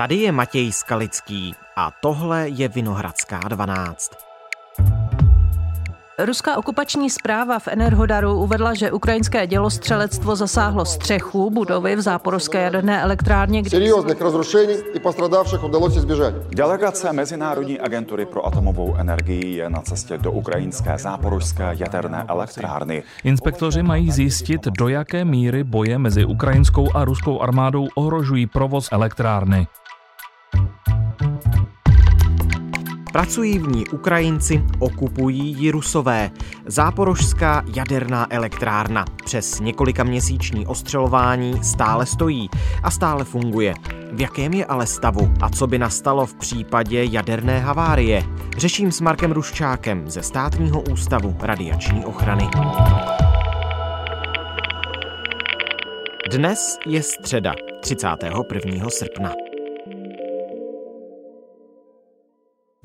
Tady je Matěj Skalický a tohle je Vinohradská 12. Ruská okupační zpráva v Enerhodaru uvedla, že ukrajinské dělostřelectvo zasáhlo střechu budovy v záporovské jaderné elektrárně. Kde... Serióznych rozrušení i postradavších udalo se zběžet. Delegace Mezinárodní agentury pro atomovou energii je na cestě do ukrajinské záporožské jaderné elektrárny. Inspektoři mají zjistit, do jaké míry boje mezi ukrajinskou a ruskou armádou ohrožují provoz elektrárny. Pracují v ní Ukrajinci, okupují ji Rusové. Záporožská jaderná elektrárna přes několika měsíční ostřelování stále stojí a stále funguje. V jakém je ale stavu a co by nastalo v případě jaderné havárie? Řeším s Markem Ruščákem ze Státního ústavu radiační ochrany. Dnes je středa, 31. srpna.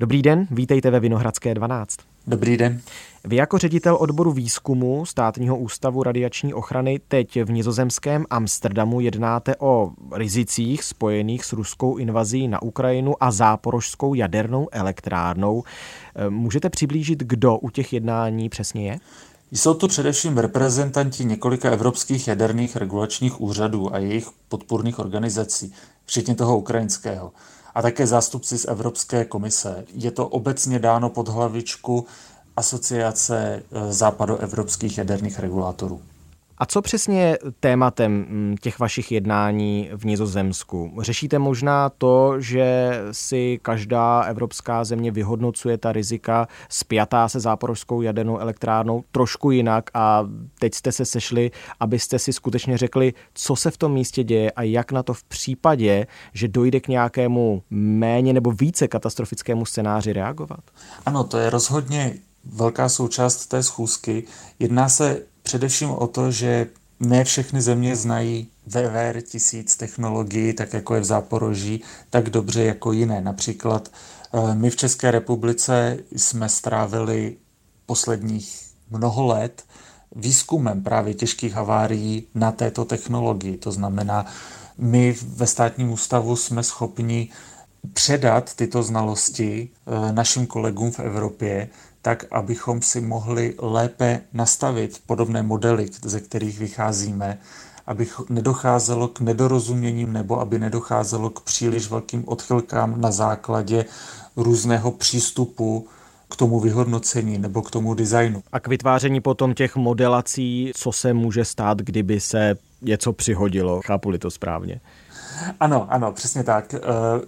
Dobrý den, vítejte ve Vinohradské 12. Dobrý den. Vy jako ředitel odboru výzkumu Státního ústavu radiační ochrany teď v nizozemském Amsterdamu jednáte o rizicích spojených s ruskou invazí na Ukrajinu a záporožskou jadernou elektrárnou. Můžete přiblížit, kdo u těch jednání přesně je? Jsou to především reprezentanti několika evropských jaderných regulačních úřadů a jejich podpůrných organizací, včetně toho ukrajinského a také zástupci z Evropské komise. Je to obecně dáno pod hlavičku Asociace eh, západoevropských jaderných regulátorů. A co přesně je tématem mm, těch vašich jednání v Nizozemsku? Řešíte možná to, že si každá evropská země vyhodnocuje ta rizika spjatá se záporožskou jadernou elektrárnou trošku jinak a teď jste se sešli, abyste si skutečně řekli, co se v tom místě děje a jak na to v případě, že dojde k nějakému méně nebo více katastrofickému scénáři reagovat? Ano, to je rozhodně velká součást té schůzky. Jedná se Především o to, že ne všechny země znají VVR tisíc technologií, tak jako je v Záporoží, tak dobře jako jiné. Například eh, my v České republice jsme strávili posledních mnoho let výzkumem právě těžkých havárií na této technologii. To znamená, my ve státním ústavu jsme schopni předat tyto znalosti eh, našim kolegům v Evropě, tak abychom si mohli lépe nastavit podobné modely, ze kterých vycházíme, aby nedocházelo k nedorozuměním nebo aby nedocházelo k příliš velkým odchylkám na základě různého přístupu k tomu vyhodnocení nebo k tomu designu. A k vytváření potom těch modelací, co se může stát, kdyby se něco přihodilo, chápu-li to správně? Ano, ano, přesně tak. Eh,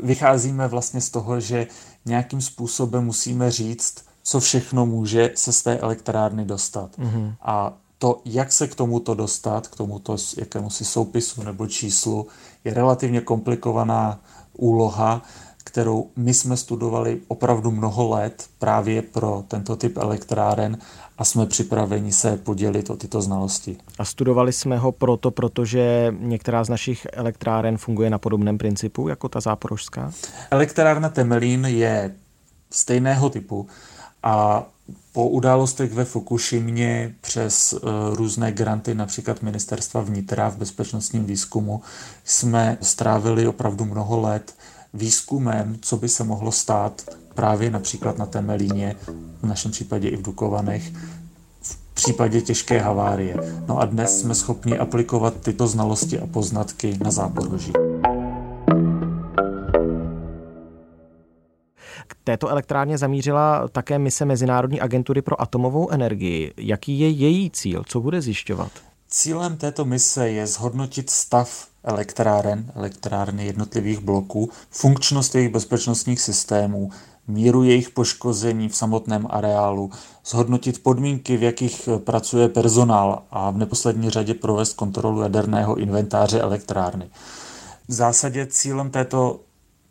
vycházíme vlastně z toho, že nějakým způsobem musíme říct, co všechno může se z té elektrárny dostat. Mm-hmm. A to, jak se k tomuto dostat, k tomuto jakému si soupisu nebo číslu, je relativně komplikovaná úloha, kterou my jsme studovali opravdu mnoho let právě pro tento typ elektráren a jsme připraveni se podělit o tyto znalosti. A studovali jsme ho proto, protože některá z našich elektráren funguje na podobném principu jako ta záporožská? Elektrárna Temelín je stejného typu a po událostech ve Fukushimě přes uh, různé granty, například Ministerstva vnitra v bezpečnostním výzkumu, jsme strávili opravdu mnoho let výzkumem, co by se mohlo stát právě například na Temelíně, v našem případě i v Dukovanech, v případě těžké havárie. No a dnes jsme schopni aplikovat tyto znalosti a poznatky na Záporoží. K této elektrárně zamířila také mise Mezinárodní agentury pro atomovou energii. Jaký je její cíl? Co bude zjišťovat? Cílem této mise je zhodnotit stav elektráren, elektrárny jednotlivých bloků, funkčnost jejich bezpečnostních systémů, míru jejich poškození v samotném areálu, zhodnotit podmínky, v jakých pracuje personál a v neposlední řadě provést kontrolu jaderného inventáře elektrárny. V zásadě cílem této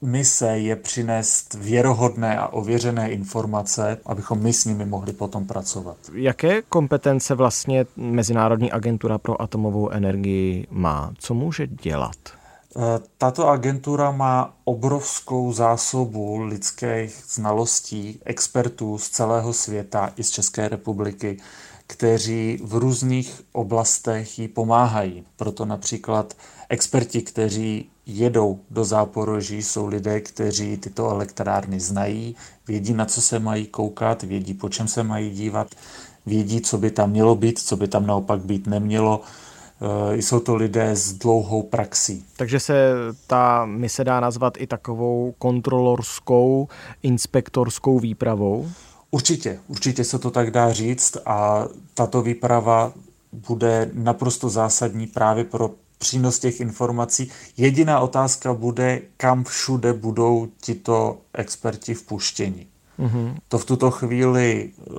mise je přinést věrohodné a ověřené informace, abychom my s nimi mohli potom pracovat. Jaké kompetence vlastně Mezinárodní agentura pro atomovou energii má? Co může dělat? E, tato agentura má obrovskou zásobu lidských znalostí, expertů z celého světa i z České republiky, kteří v různých oblastech jí pomáhají. Proto například experti, kteří jedou do Záporoží, jsou lidé, kteří tyto elektrárny znají, vědí, na co se mají koukat, vědí, po čem se mají dívat, vědí, co by tam mělo být, co by tam naopak být nemělo. Eh, jsou to lidé s dlouhou praxí. Takže se ta mise dá nazvat i takovou kontrolorskou, inspektorskou výpravou? Určitě, určitě se to tak dá říct a tato výprava bude naprosto zásadní právě pro přínos těch informací. Jediná otázka bude, kam všude budou tito experti vpuštěni. Mm-hmm. To v tuto chvíli eh,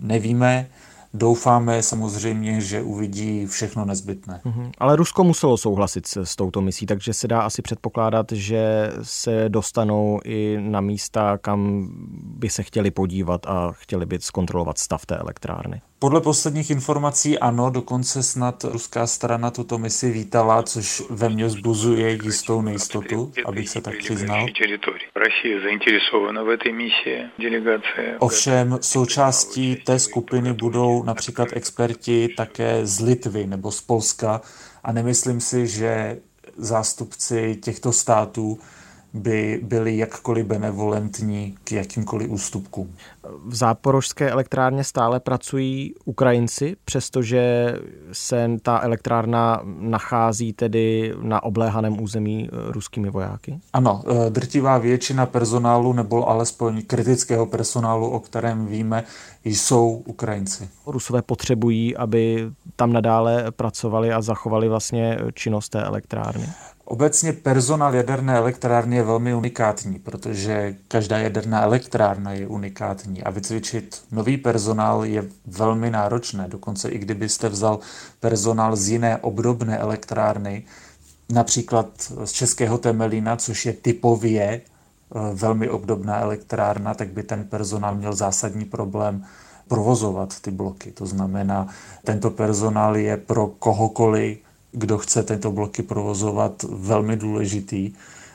nevíme. Doufáme samozřejmě, že uvidí všechno nezbytné. Mm-hmm. Ale Rusko muselo souhlasit s, s touto misí, takže se dá asi předpokládat, že se dostanou i na místa, kam by se chtěli podívat a chtěli by zkontrolovat stav té elektrárny. Podle posledních informací ano, dokonce snad ruská strana tuto misi vítala, což ve mně zbuzuje jistou nejistotu, abych se tak přiznal. Ovšem součástí té skupiny budou například experti také z Litvy nebo z Polska a nemyslím si, že zástupci těchto států by byli jakkoliv benevolentní k jakýmkoliv ústupkům. V záporožské elektrárně stále pracují Ukrajinci, přestože se ta elektrárna nachází tedy na obléhaném území eh, ruskými vojáky? Ano, eh, drtivá většina personálu nebo alespoň kritického personálu, o kterém víme, jsou Ukrajinci. Rusové potřebují, aby tam nadále pracovali a zachovali vlastně činnost té elektrárny. Obecně personál jaderné elektrárny je velmi unikátní, protože každá jaderná elektrárna je unikátní a vycvičit nový personál je velmi náročné. Dokonce i kdybyste vzal personál z jiné obdobné elektrárny, například z Českého Temelína, což je typově eh, velmi obdobná elektrárna, tak by ten personál měl zásadní problém provozovat ty bloky. To znamená, tento personál je pro kohokoliv kdo chce tyto bloky provozovat, velmi důležitý.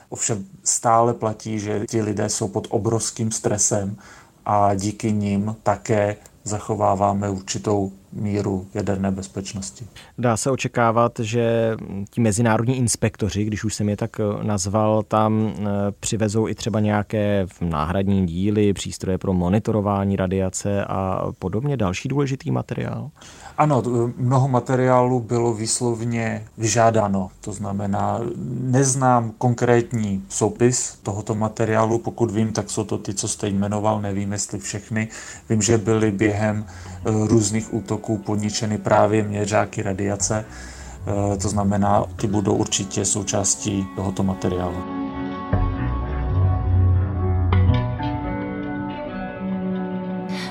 Ovšem stále platí, že ti lidé jsou pod obrovským stresem a díky nim také zachováváme určitou míru jaderné bezpečnosti. Dá se očekávat, že ti mezinárodní inspektoři, když už jsem je tak eh, nazval, tam eh, přivezou i třeba nějaké náhradní díly, přístroje pro monitorování radiace a podobně, další důležitý materiál? Ano, mnoho materiálu bylo výslovně vyžádáno. To znamená, neznám konkrétní soupis tohoto materiálu. Pokud vím, tak jsou to ty, co jste jmenoval. Nevím, jestli všechny. Vím, že byly během eh, různých útoků poničeny právě měřáky radiace. Eh, to znamená, ty budou určitě součástí tohoto materiálu.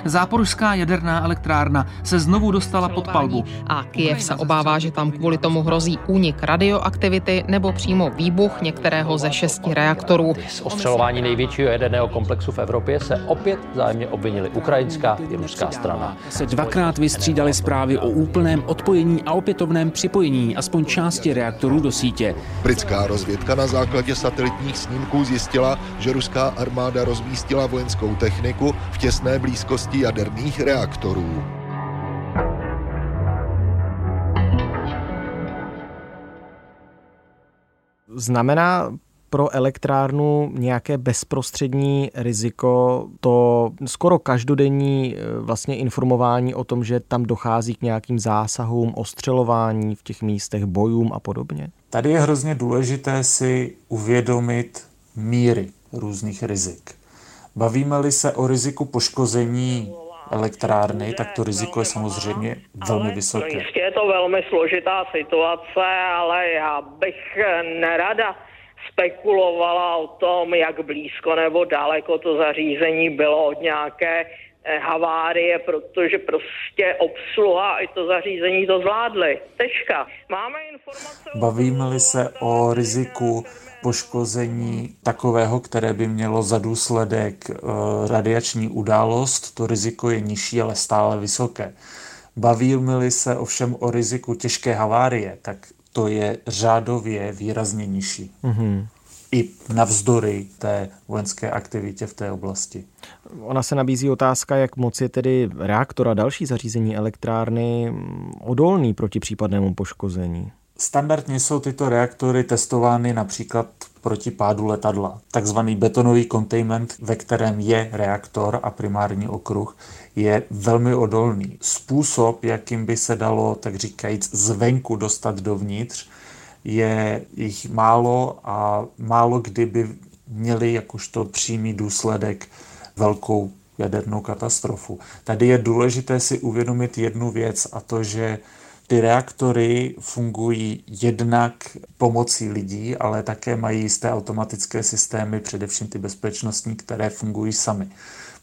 Záporská jaderná elektrárna se znovu dostala pod palbu. A Kiev se obává, že tam kvůli tomu hrozí únik radioaktivity nebo přímo výbuch některého ze šesti reaktorů. Z ostřelování největšího jaderného komplexu v Evropě se opět zájemně obvinili ukrajinská i ruská strana. Se dvakrát vystřídali zprávy o úplném odpojení a opětovném připojení aspoň části reaktorů do sítě. Britská rozvědka na základě satelitních snímků zjistila, že ruská armáda rozmístila vojenskou techniku v těsné blízkosti jaderných reaktorů. Znamená pro elektrárnu nějaké bezprostřední riziko, to skoro každodenní eh, vlastně informování o tom, že tam dochází k nějakým zásahům, ostřelování v těch místech, bojům a podobně? Tady je hrozně důležité si uvědomit míry různých rizik. Bavíme-li se o riziku poškození elektrárny, tak to riziko je samozřejmě velmi vysoké. Je to velmi složitá situace, ale já bych nerada spekulovala o tom, jak blízko nebo daleko to zařízení bylo od nějaké havárie, protože prostě obsluha i to zařízení to zvládly. Tečka. Máme informace... Bavíme-li se o riziku poškození takového, které by mělo za důsledek eh, radiační událost, to riziko je nižší, ale stále vysoké. Bavíme-li se ovšem o riziku těžké havárie, tak to je řádově výrazně nižší. Mm-hmm. I navzdory té vojenské aktivitě v té oblasti. Ona se nabízí otázka, jak moc je tedy reaktor a další zařízení elektrárny odolný proti případnému poškození. Standardně jsou tyto reaktory testovány například proti pádu letadla. Takzvaný betonový containment, ve kterém je reaktor a primární okruh, je velmi odolný. Způsob, jakým by se dalo, tak říkajíc, zvenku dostat dovnitř, je jich málo a málo kdy by měli jakožto přímý důsledek velkou jadernou katastrofu. Tady je důležité si uvědomit jednu věc a to, že ty reaktory fungují jednak pomocí lidí, ale také mají jisté automatické systémy, především ty bezpečnostní, které fungují sami.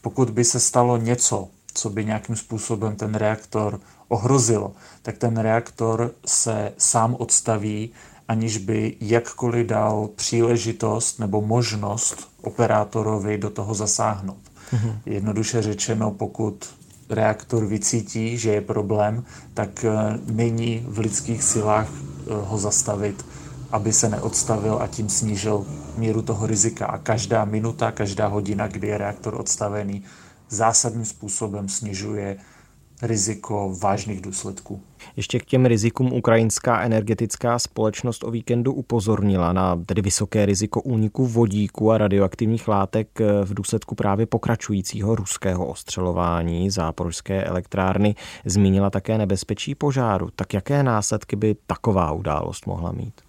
Pokud by se stalo něco, co by nějakým způsobem ten reaktor ohrozilo, tak ten reaktor se sám odstaví, aniž by jakkoliv dal příležitost nebo možnost operátorovi do toho zasáhnout. Mm-hmm. Jednoduše řečeno, pokud reaktor vycítí, že je problém, tak eh, není v lidských silách eh, ho zastavit, aby se neodstavil a tím snížil míru toho rizika. A každá minuta, každá hodina, kdy je reaktor odstavený, zásadním způsobem snižuje riziko vážných důsledků. Ještě k těm rizikům ukrajinská energetická společnost o víkendu upozornila na tedy vysoké riziko úniku vodíku a radioaktivních látek v důsledku právě pokračujícího ruského ostřelování záporožské elektrárny. Zmínila také nebezpečí požáru. Tak jaké následky by taková událost mohla mít?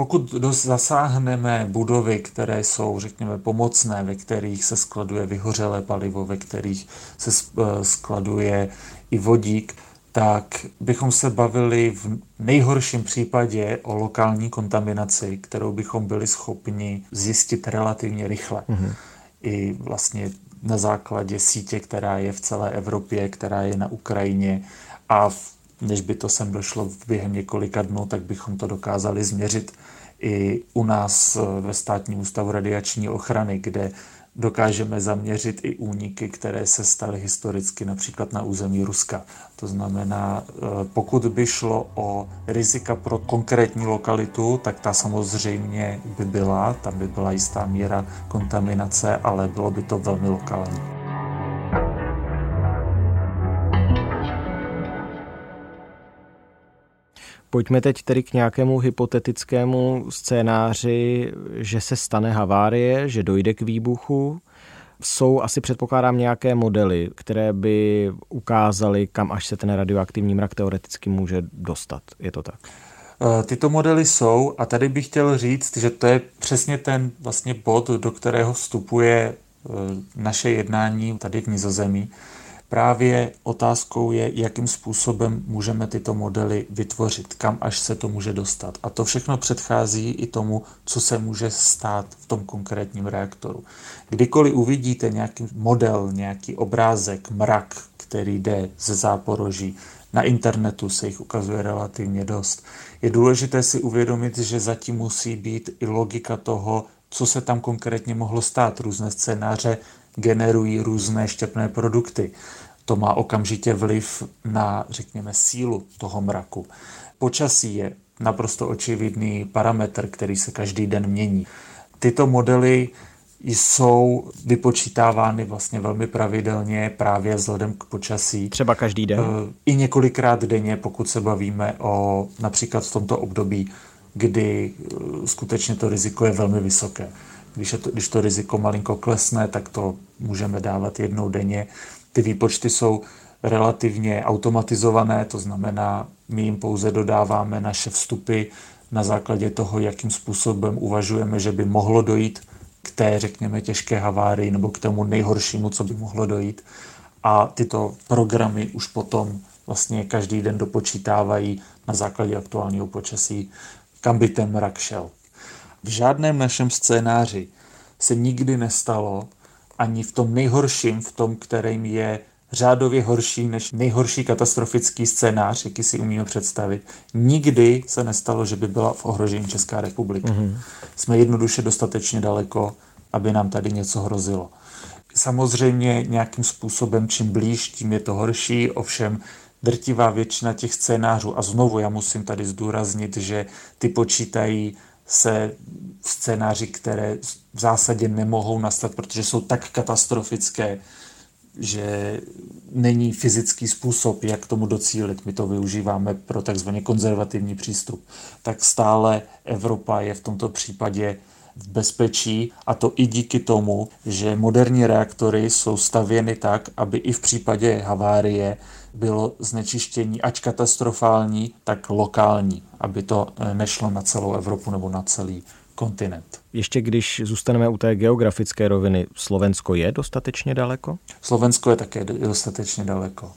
Pokud zasáhneme budovy, které jsou, řekněme, pomocné, ve kterých se skladuje vyhořelé palivo, ve kterých se eh, skladuje i vodík, tak bychom se bavili v nejhorším případě o lokální kontaminaci, kterou bychom byli schopni zjistit relativně rychle. Mm-hmm. I vlastně na základě sítě, která je v celé Evropě, která je na Ukrajině a v než by to sem došlo během několika dnů, tak bychom to dokázali změřit i u nás eh, ve státním ústavu radiační ochrany, kde dokážeme zaměřit i úniky, které se staly historicky například na území Ruska. To znamená, eh, pokud by šlo o rizika pro konkrétní lokalitu, tak ta samozřejmě by byla, tam by byla jistá míra kontaminace, ale bylo by to velmi lokální. Pojďme teď tedy k nějakému hypotetickému scénáři, že se stane havárie, že dojde k výbuchu. Jsou asi předpokládám nějaké modely, které by ukázaly, kam až se ten radioaktivní mrak teoreticky může dostat. Je to tak? Eh, tyto modely jsou a tady bych chtěl říct, že to je přesně ten vlastně bod, do kterého vstupuje eh, naše jednání tady v Nizozemí. Právě otázkou je, jakým způsobem můžeme tyto modely vytvořit, kam až se to může dostat. A to všechno předchází i tomu, co se může stát v tom konkrétním reaktoru. Kdykoliv uvidíte nějaký model, nějaký obrázek, mrak, který jde ze záporoží, na internetu se jich ukazuje relativně dost. Je důležité si uvědomit, že zatím musí být i logika toho, co se tam konkrétně mohlo stát. Různé scénáře generují různé štěpné produkty. To má okamžitě vliv na, řekněme, sílu toho mraku. Počasí je naprosto očividný parametr, který se každý den mění. Tyto modely jsou vypočítávány vlastně velmi pravidelně právě vzhledem k počasí. Třeba každý den? Eh, I několikrát denně, pokud se bavíme o například v tomto období, kdy eh, skutečně to riziko je velmi vysoké. Když, to, když to riziko malinko klesne, tak to můžeme dávat jednou denně. Ty výpočty jsou relativně automatizované, to znamená, my jim pouze dodáváme naše vstupy na základě toho, jakým způsobem uvažujeme, že by mohlo dojít k té, řekněme, těžké havárii nebo k tomu nejhoršímu, co by mohlo dojít. A tyto programy už potom vlastně každý den dopočítávají na základě aktuálního počasí, kam by ten mrak šel. V žádném našem scénáři se nikdy nestalo, ani v tom nejhorším, v tom, kterým je řádově horší než nejhorší katastrofický scénář, jaký si umíme představit. Nikdy se nestalo, že by byla v ohrožení Česká republika. Mm-hmm. Jsme jednoduše dostatečně daleko, aby nám tady něco hrozilo. Samozřejmě nějakým způsobem, čím blíž, tím je to horší, ovšem drtivá většina těch scénářů, a znovu já musím tady zdůraznit, že ty počítají se scénáři, které v zásadě nemohou nastat, protože jsou tak katastrofické, že není fyzický způsob, jak tomu docílit. My to využíváme pro takzvaně konzervativní přístup. Tak stále Evropa je v tomto případě v bezpečí a to i díky tomu, že moderní reaktory jsou stavěny tak, aby i v případě havárie bylo znečištění ať katastrofální, tak lokální, aby to eh, nešlo na celou Evropu nebo na celý kontinent. Ještě když zůstaneme u té geografické roviny, Slovensko je dostatečně daleko? Slovensko je také dostatečně daleko.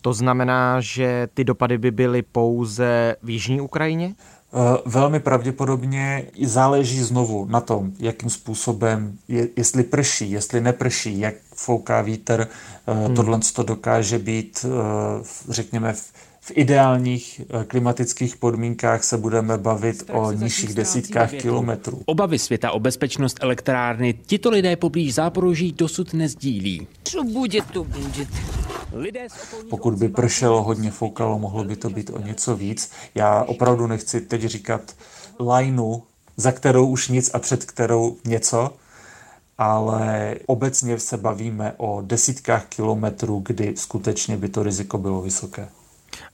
To znamená, že ty dopady by byly pouze v Jižní Ukrajině? Eh, velmi pravděpodobně záleží znovu na tom, jakým způsobem, je, jestli prší, jestli neprší, jak fouká vítr. Eh, hmm. Tohle to dokáže být, eh, řekněme, v v ideálních klimatických podmínkách se budeme bavit o nižších desítkách kilometrů. Obavy světa o bezpečnost elektrárny tito lidé poblíž Záporoží dosud nezdílí. Co bude, to bude. Pokud by pršelo, hodně foukalo, mohlo by to být o něco víc. Já opravdu nechci teď říkat lajnu, za kterou už nic a před kterou něco, ale obecně se bavíme o desítkách kilometrů, kdy skutečně by to riziko bylo vysoké.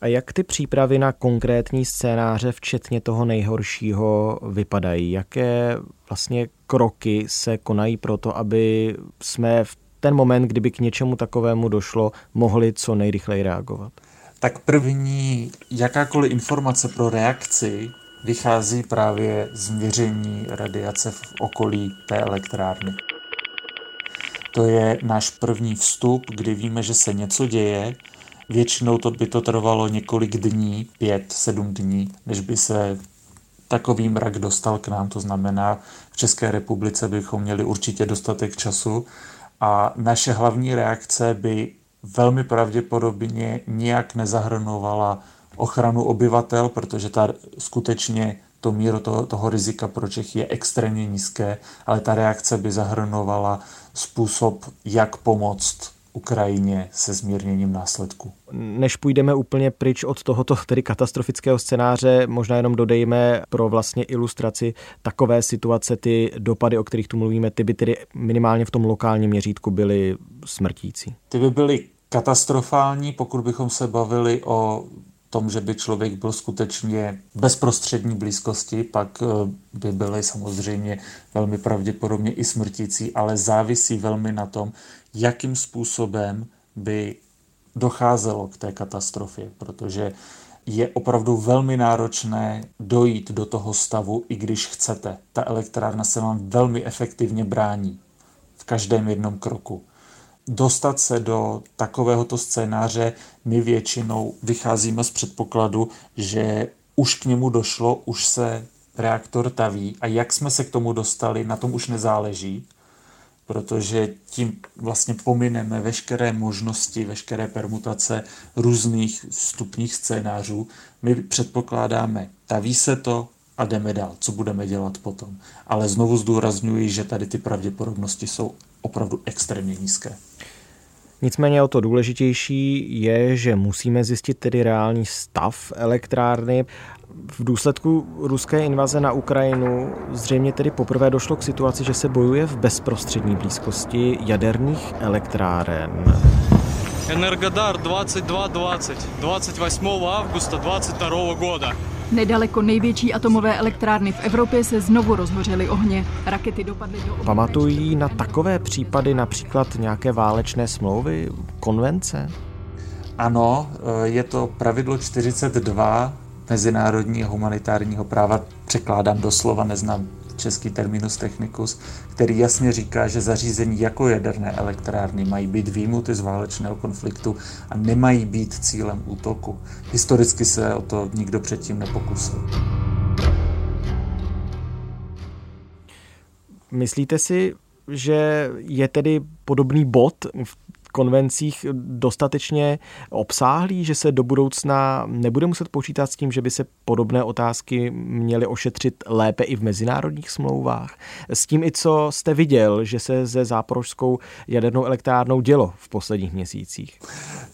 A jak ty přípravy na konkrétní scénáře, včetně toho nejhoršího, vypadají? Jaké vlastně kroky se konají pro to, aby jsme v ten moment, kdyby k něčemu takovému došlo, mohli co nejrychleji reagovat? Tak první jakákoliv informace pro reakci vychází právě z měření radiace v okolí té elektrárny. To je náš první vstup, kdy víme, že se něco děje Většinou to by to trvalo několik dní, pět, sedm dní, než by se takový mrak dostal k nám. To znamená, v České republice bychom měli určitě dostatek času a naše hlavní reakce by velmi pravděpodobně nijak nezahrnovala ochranu obyvatel, protože ta skutečně to míro toho, toho rizika pro Čechy je extrémně nízké, ale ta reakce by zahrnovala způsob, jak pomoct Ukrajině se zmírněním následků. Než půjdeme úplně pryč od tohoto tedy katastrofického scénáře, možná jenom dodejme pro vlastně ilustraci takové situace, ty dopady, o kterých tu mluvíme, ty by tedy minimálně v tom lokálním měřítku byly smrtící. Ty by byly katastrofální, pokud bychom se bavili o tom, že by člověk byl skutečně bezprostřední blízkosti, pak eh, by byly samozřejmě velmi pravděpodobně i smrtící, ale závisí velmi na tom, jakým způsobem by docházelo k té katastrofě, protože je opravdu velmi náročné dojít do toho stavu, i když chcete. Ta elektrárna se vám velmi efektivně brání v každém jednom kroku. Dostat se do takovéhoto scénáře my většinou vycházíme z předpokladu, že už k němu došlo, už se reaktor taví a jak jsme se k tomu dostali, na tom už nezáleží, protože tím vlastně pomineme veškeré možnosti, veškeré permutace různých vstupních scénářů. My předpokládáme, taví se to a jdeme dál, co budeme dělat potom. Ale znovu zdůrazňuji, že tady ty pravděpodobnosti jsou opravdu extrémně nízké. Nicméně o to důležitější je, že musíme zjistit tedy reálný stav elektrárny v důsledku ruské invaze na Ukrajinu zřejmě tedy poprvé došlo k situaci, že se bojuje v bezprostřední blízkosti jaderných elektráren. Energodar 2220 28. augusta 22 года. Nedaleko největší atomové elektrárny v Evropě se znovu rozhořely ohně. Rakety dopadly do... Pamatují na takové případy například nějaké válečné smlouvy, konvence? Ano, je to pravidlo 42 mezinárodního humanitárního práva, překládám doslova, neznám český terminus technicus, který jasně říká, že zařízení jako jaderné elektrárny mají být výjimuty z válečného konfliktu a nemají být cílem útoku. Historicky se o to nikdo předtím nepokusil. Myslíte si, že je tedy podobný bod v konvencích dostatečně obsáhlý, že se do budoucna nebude muset počítat s tím, že by se podobné otázky měly ošetřit lépe i v mezinárodních smlouvách. S tím i co jste viděl, že se ze záporožskou jadernou elektrárnou dělo v posledních měsících.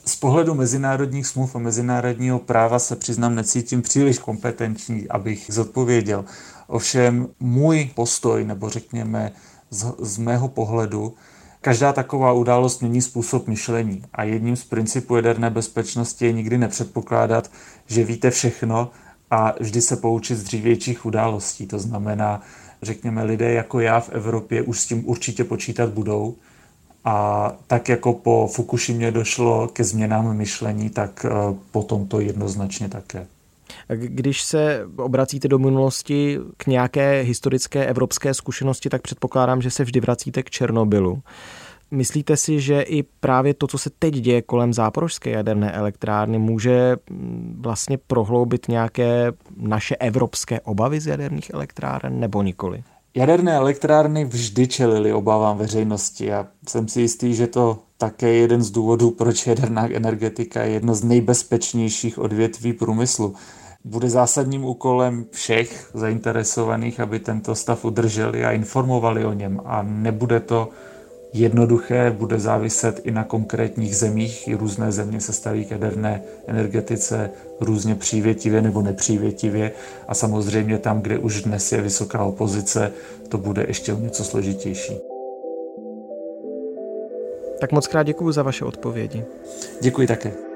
Z pohledu mezinárodních smluv a mezinárodního práva se přiznám necítím příliš kompetenční, abych zodpověděl. Ovšem můj postoj, nebo řekněme z, z mého pohledu, Každá taková událost mění způsob myšlení a jedním z principů jaderné bezpečnosti je nikdy nepředpokládat, že víte všechno a vždy se poučit z dřívějších událostí. To znamená, řekněme, lidé jako já v Evropě už s tím určitě počítat budou. A tak jako po Fukushimě došlo ke změnám myšlení, tak eh, potom to jednoznačně také. Když se obracíte do minulosti k nějaké historické evropské zkušenosti, tak předpokládám, že se vždy vracíte k Černobylu. Myslíte si, že i právě to, co se teď děje kolem záporožské jaderné elektrárny, může mm, vlastně prohloubit nějaké naše evropské obavy z jaderných elektráren nebo nikoli? Jaderné elektrárny vždy čelily obavám veřejnosti a jsem si jistý, že to také je jeden z důvodů, proč jaderná energetika je jedno z nejbezpečnějších odvětví průmyslu. Bude zásadním úkolem všech zainteresovaných, aby tento stav udrželi a informovali o něm. A nebude to jednoduché, bude záviset i na konkrétních zemích. I různé země se staví k jaderné energetice různě přívětivě nebo nepřívětivě a samozřejmě tam, kde už dnes je vysoká opozice, to bude ještě o něco složitější. Tak moc krát děkuji za vaše odpovědi. Děkuji také.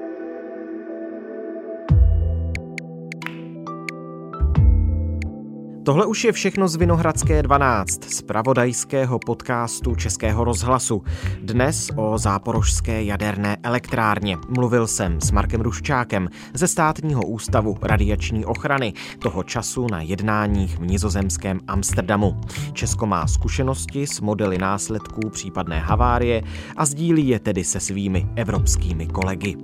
Tohle už je všechno z Vinohradské 12, z pravodajského podcastu Českého rozhlasu. Dnes o záporožské jaderné elektrárně. Mluvil jsem s Markem Ruščákem ze státního ústavu radiační ochrany, toho času na jednáních v nizozemském Amsterdamu. Česko má zkušenosti s modely následků případné havárie a sdílí je tedy se svými evropskými kolegy.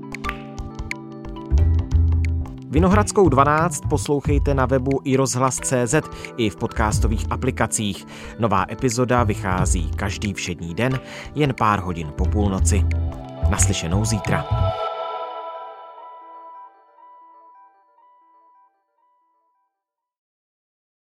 Vinohradskou 12 poslouchejte na webu i rozhlas.cz i v podcastových aplikacích. Nová epizoda vychází každý všední den, jen pár hodin po půlnoci. Naslyšenou zítra.